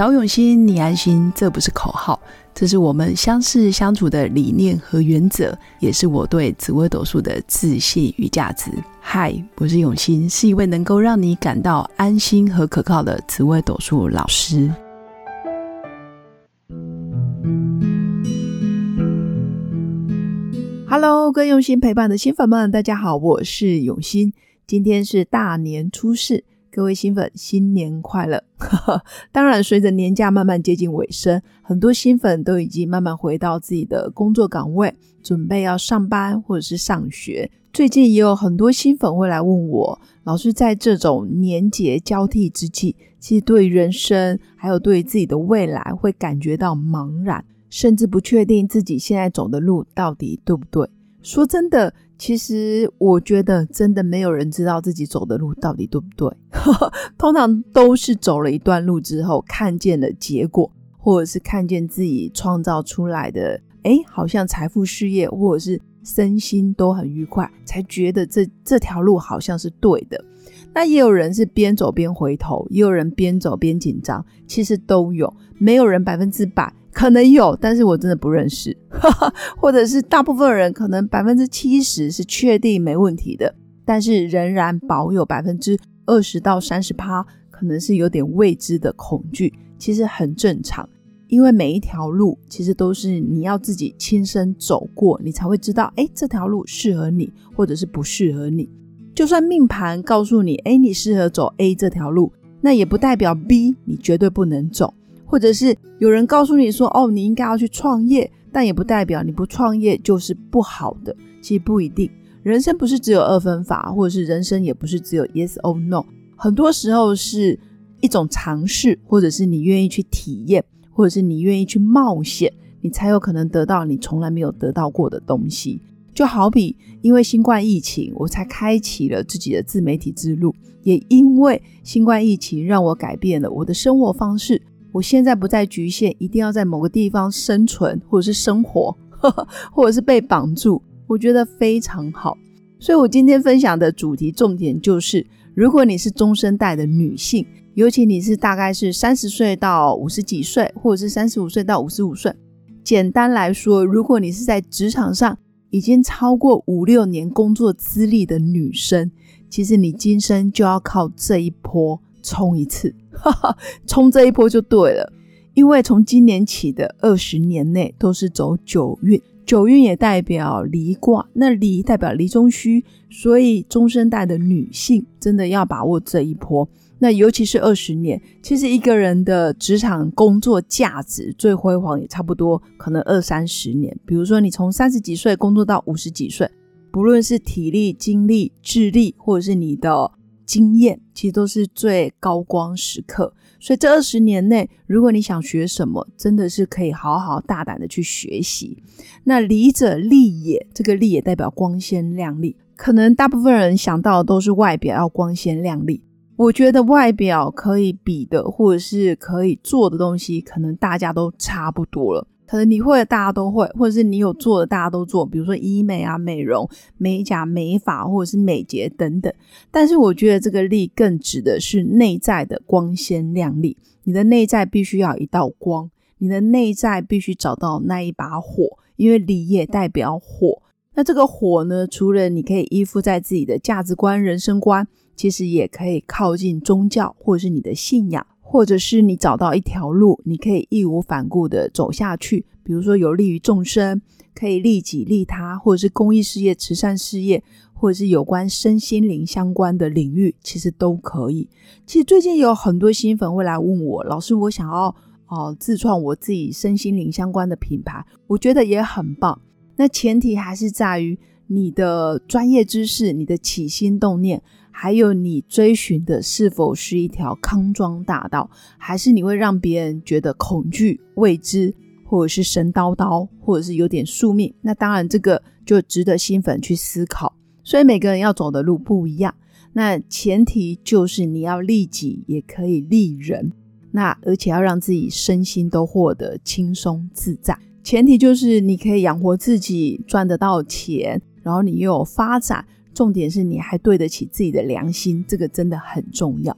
找永新，你安心，这不是口号，这是我们相识相处的理念和原则，也是我对紫微斗数的自信与价值。嗨，我是永新，是一位能够让你感到安心和可靠的紫微斗数老师。Hello，各位用心陪伴的新粉们，大家好，我是永新，今天是大年初四。各位新粉，新年快乐！当然，随着年假慢慢接近尾声，很多新粉都已经慢慢回到自己的工作岗位，准备要上班或者是上学。最近也有很多新粉会来问我，老师在这种年节交替之际，其实对人生还有对自己的未来会感觉到茫然，甚至不确定自己现在走的路到底对不对。说真的。其实我觉得，真的没有人知道自己走的路到底对不对。通常都是走了一段路之后，看见了结果，或者是看见自己创造出来的，哎，好像财富、事业，或者是身心都很愉快，才觉得这这条路好像是对的。那也有人是边走边回头，也有人边走边紧张，其实都有，没有人百分之百。可能有，但是我真的不认识，或者是大部分人可能百分之七十是确定没问题的，但是仍然保有百分之二十到三十趴，可能是有点未知的恐惧，其实很正常，因为每一条路其实都是你要自己亲身走过，你才会知道，哎，这条路适合你，或者是不适合你。就算命盘告诉你，哎，你适合走 A 这条路，那也不代表 B 你绝对不能走。或者是有人告诉你说，哦，你应该要去创业，但也不代表你不创业就是不好的。其实不一定，人生不是只有二分法，或者是人生也不是只有 yes or no。很多时候是一种尝试，或者是你愿意去体验，或者是你愿意去冒险，你才有可能得到你从来没有得到过的东西。就好比因为新冠疫情，我才开启了自己的自媒体之路，也因为新冠疫情让我改变了我的生活方式。我现在不再局限，一定要在某个地方生存，或者是生活，呵 呵或者是被绑住，我觉得非常好。所以我今天分享的主题重点就是：如果你是中生代的女性，尤其你是大概是三十岁到五十几岁，或者是三十五岁到五十五岁，简单来说，如果你是在职场上已经超过五六年工作资历的女生，其实你今生就要靠这一波。冲一次，哈 哈冲这一波就对了。因为从今年起的二十年内都是走九运，九运也代表离卦，那离代表离中虚，所以中生代的女性真的要把握这一波。那尤其是二十年，其实一个人的职场工作价值最辉煌也差不多，可能二三十年。比如说你从三十几岁工作到五十几岁，不论是体力、精力、智力，或者是你的。经验其实都是最高光时刻，所以这二十年内，如果你想学什么，真的是可以好好大胆的去学习。那离者立也，这个立也代表光鲜亮丽。可能大部分人想到的都是外表要光鲜亮丽，我觉得外表可以比的，或者是可以做的东西，可能大家都差不多了。可能你会的大家都会，或者是你有做的大家都做，比如说医美啊、美容、美甲、美发或者是美睫等等。但是我觉得这个力更指的是内在的光鲜亮丽。你的内在必须要一道光，你的内在必须找到那一把火，因为理也代表火。那这个火呢，除了你可以依附在自己的价值观、人生观，其实也可以靠近宗教或者是你的信仰。或者是你找到一条路，你可以义无反顾的走下去，比如说有利于众生，可以利己利他，或者是公益事业、慈善事业，或者是有关身心灵相关的领域，其实都可以。其实最近有很多新粉会来问我，老师，我想要哦自创我自己身心灵相关的品牌，我觉得也很棒。那前提还是在于你的专业知识，你的起心动念。还有你追寻的是否是一条康庄大道，还是你会让别人觉得恐惧、未知，或者是神叨叨，或者是有点宿命？那当然，这个就值得新粉去思考。所以每个人要走的路不一样，那前提就是你要利己，也可以利人。那而且要让自己身心都获得轻松自在。前提就是你可以养活自己，赚得到钱，然后你又有发展。重点是你还对得起自己的良心，这个真的很重要。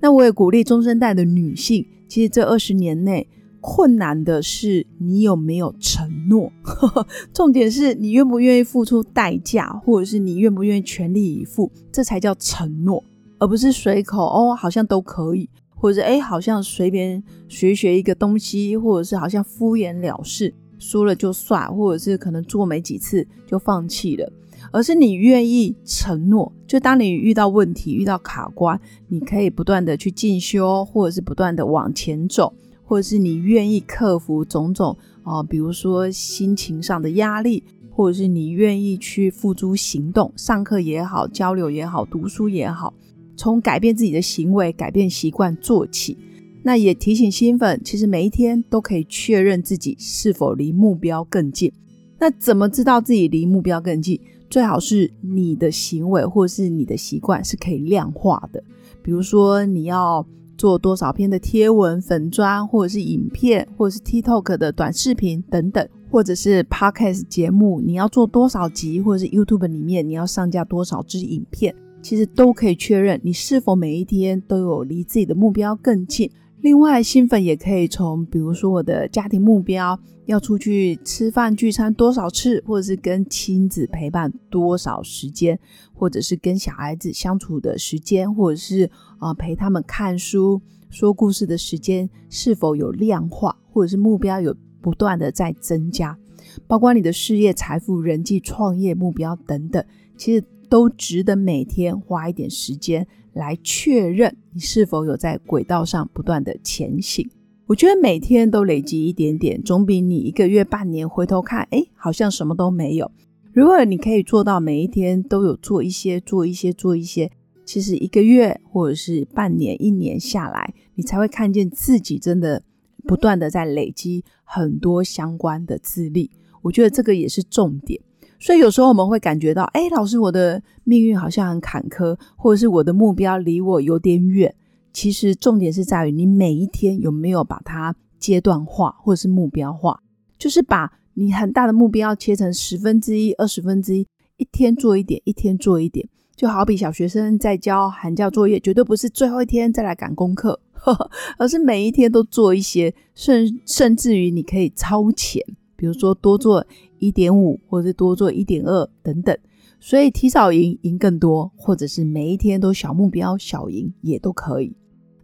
那我也鼓励中生代的女性，其实这二十年内，困难的是你有没有承诺。重点是你愿不愿意付出代价，或者是你愿不愿意全力以赴，这才叫承诺，而不是随口哦，好像都可以，或者哎，好像随便学学一个东西，或者是好像敷衍了事，说了就算，或者是可能做没几次就放弃了。而是你愿意承诺，就当你遇到问题、遇到卡关，你可以不断的去进修，或者是不断的往前走，或者是你愿意克服种种啊，比如说心情上的压力，或者是你愿意去付诸行动，上课也好，交流也好，读书也好，从改变自己的行为、改变习惯做起。那也提醒新粉，其实每一天都可以确认自己是否离目标更近。那怎么知道自己离目标更近？最好是你的行为或是你的习惯是可以量化的，比如说你要做多少篇的贴文、粉砖，或者是影片，或者是 TikTok 的短视频等等，或者是 Podcast 节目，你要做多少集，或者是 YouTube 里面你要上架多少支影片，其实都可以确认你是否每一天都有离自己的目标更近。另外，新粉也可以从，比如说我的家庭目标，要出去吃饭聚餐多少次，或者是跟亲子陪伴多少时间，或者是跟小孩子相处的时间，或者是啊陪他们看书、说故事的时间，是否有量化，或者是目标有不断的在增加，包括你的事业、财富、人际、创业目标等等，其实都值得每天花一点时间。来确认你是否有在轨道上不断的前行。我觉得每天都累积一点点，总比你一个月、半年回头看，哎，好像什么都没有。如果你可以做到每一天都有做一些、做一些、做一些，其实一个月或者是半年、一年下来，你才会看见自己真的不断的在累积很多相关的资历。我觉得这个也是重点。所以有时候我们会感觉到，哎，老师，我的命运好像很坎坷，或者是我的目标离我有点远。其实重点是在于你每一天有没有把它阶段化，或者是目标化，就是把你很大的目标切成十分之一、二十分之一，一天做一点，一天做一点。就好比小学生在交寒假作业，绝对不是最后一天再来赶功课，而是每一天都做一些，甚甚至于你可以超前，比如说多做。一点五，或者是多做一点二等等，所以提早赢赢更多，或者是每一天都小目标小赢也都可以。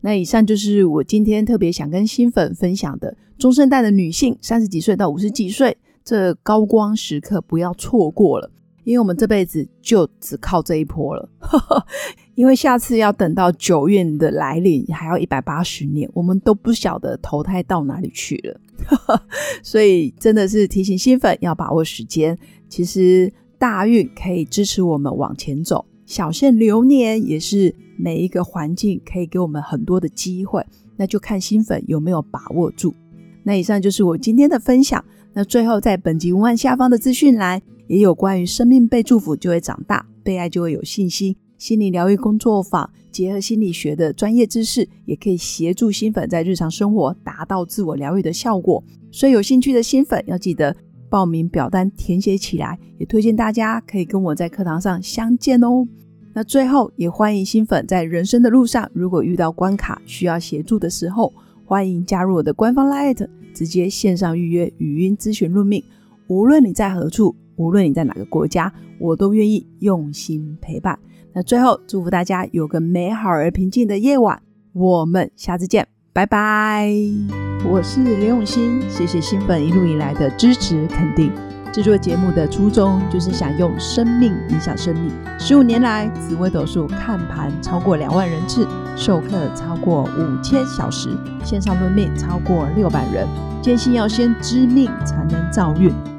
那以上就是我今天特别想跟新粉分享的中生代的女性，三十几岁到五十几岁这高光时刻不要错过了，因为我们这辈子就只靠这一波了。因为下次要等到九月的来临，还要一百八十年，我们都不晓得投胎到哪里去了。所以真的是提醒新粉要把握时间。其实大运可以支持我们往前走，小限流年也是每一个环境可以给我们很多的机会，那就看新粉有没有把握住。那以上就是我今天的分享。那最后在本集文案下方的资讯栏也有关于生命被祝福就会长大，被爱就会有信心。心理疗愈工作坊结合心理学的专业知识，也可以协助新粉在日常生活达到自我疗愈的效果。所以有兴趣的新粉要记得报名表单填写起来，也推荐大家可以跟我在课堂上相见哦。那最后也欢迎新粉在人生的路上，如果遇到关卡需要协助的时候，欢迎加入我的官方 Light，直接线上预约语音咨询论命。无论你在何处，无论你在哪个国家，我都愿意用心陪伴。那最后，祝福大家有个美好而平静的夜晚。我们下次见，拜拜。我是刘永新，谢谢新粉一路以来的支持肯定。制作节目的初衷就是想用生命影响生命。十五年来，紫微斗数看盘超过两万人次，授课超过五千小时，线上论命超过六百人。坚信要先知命才能造运。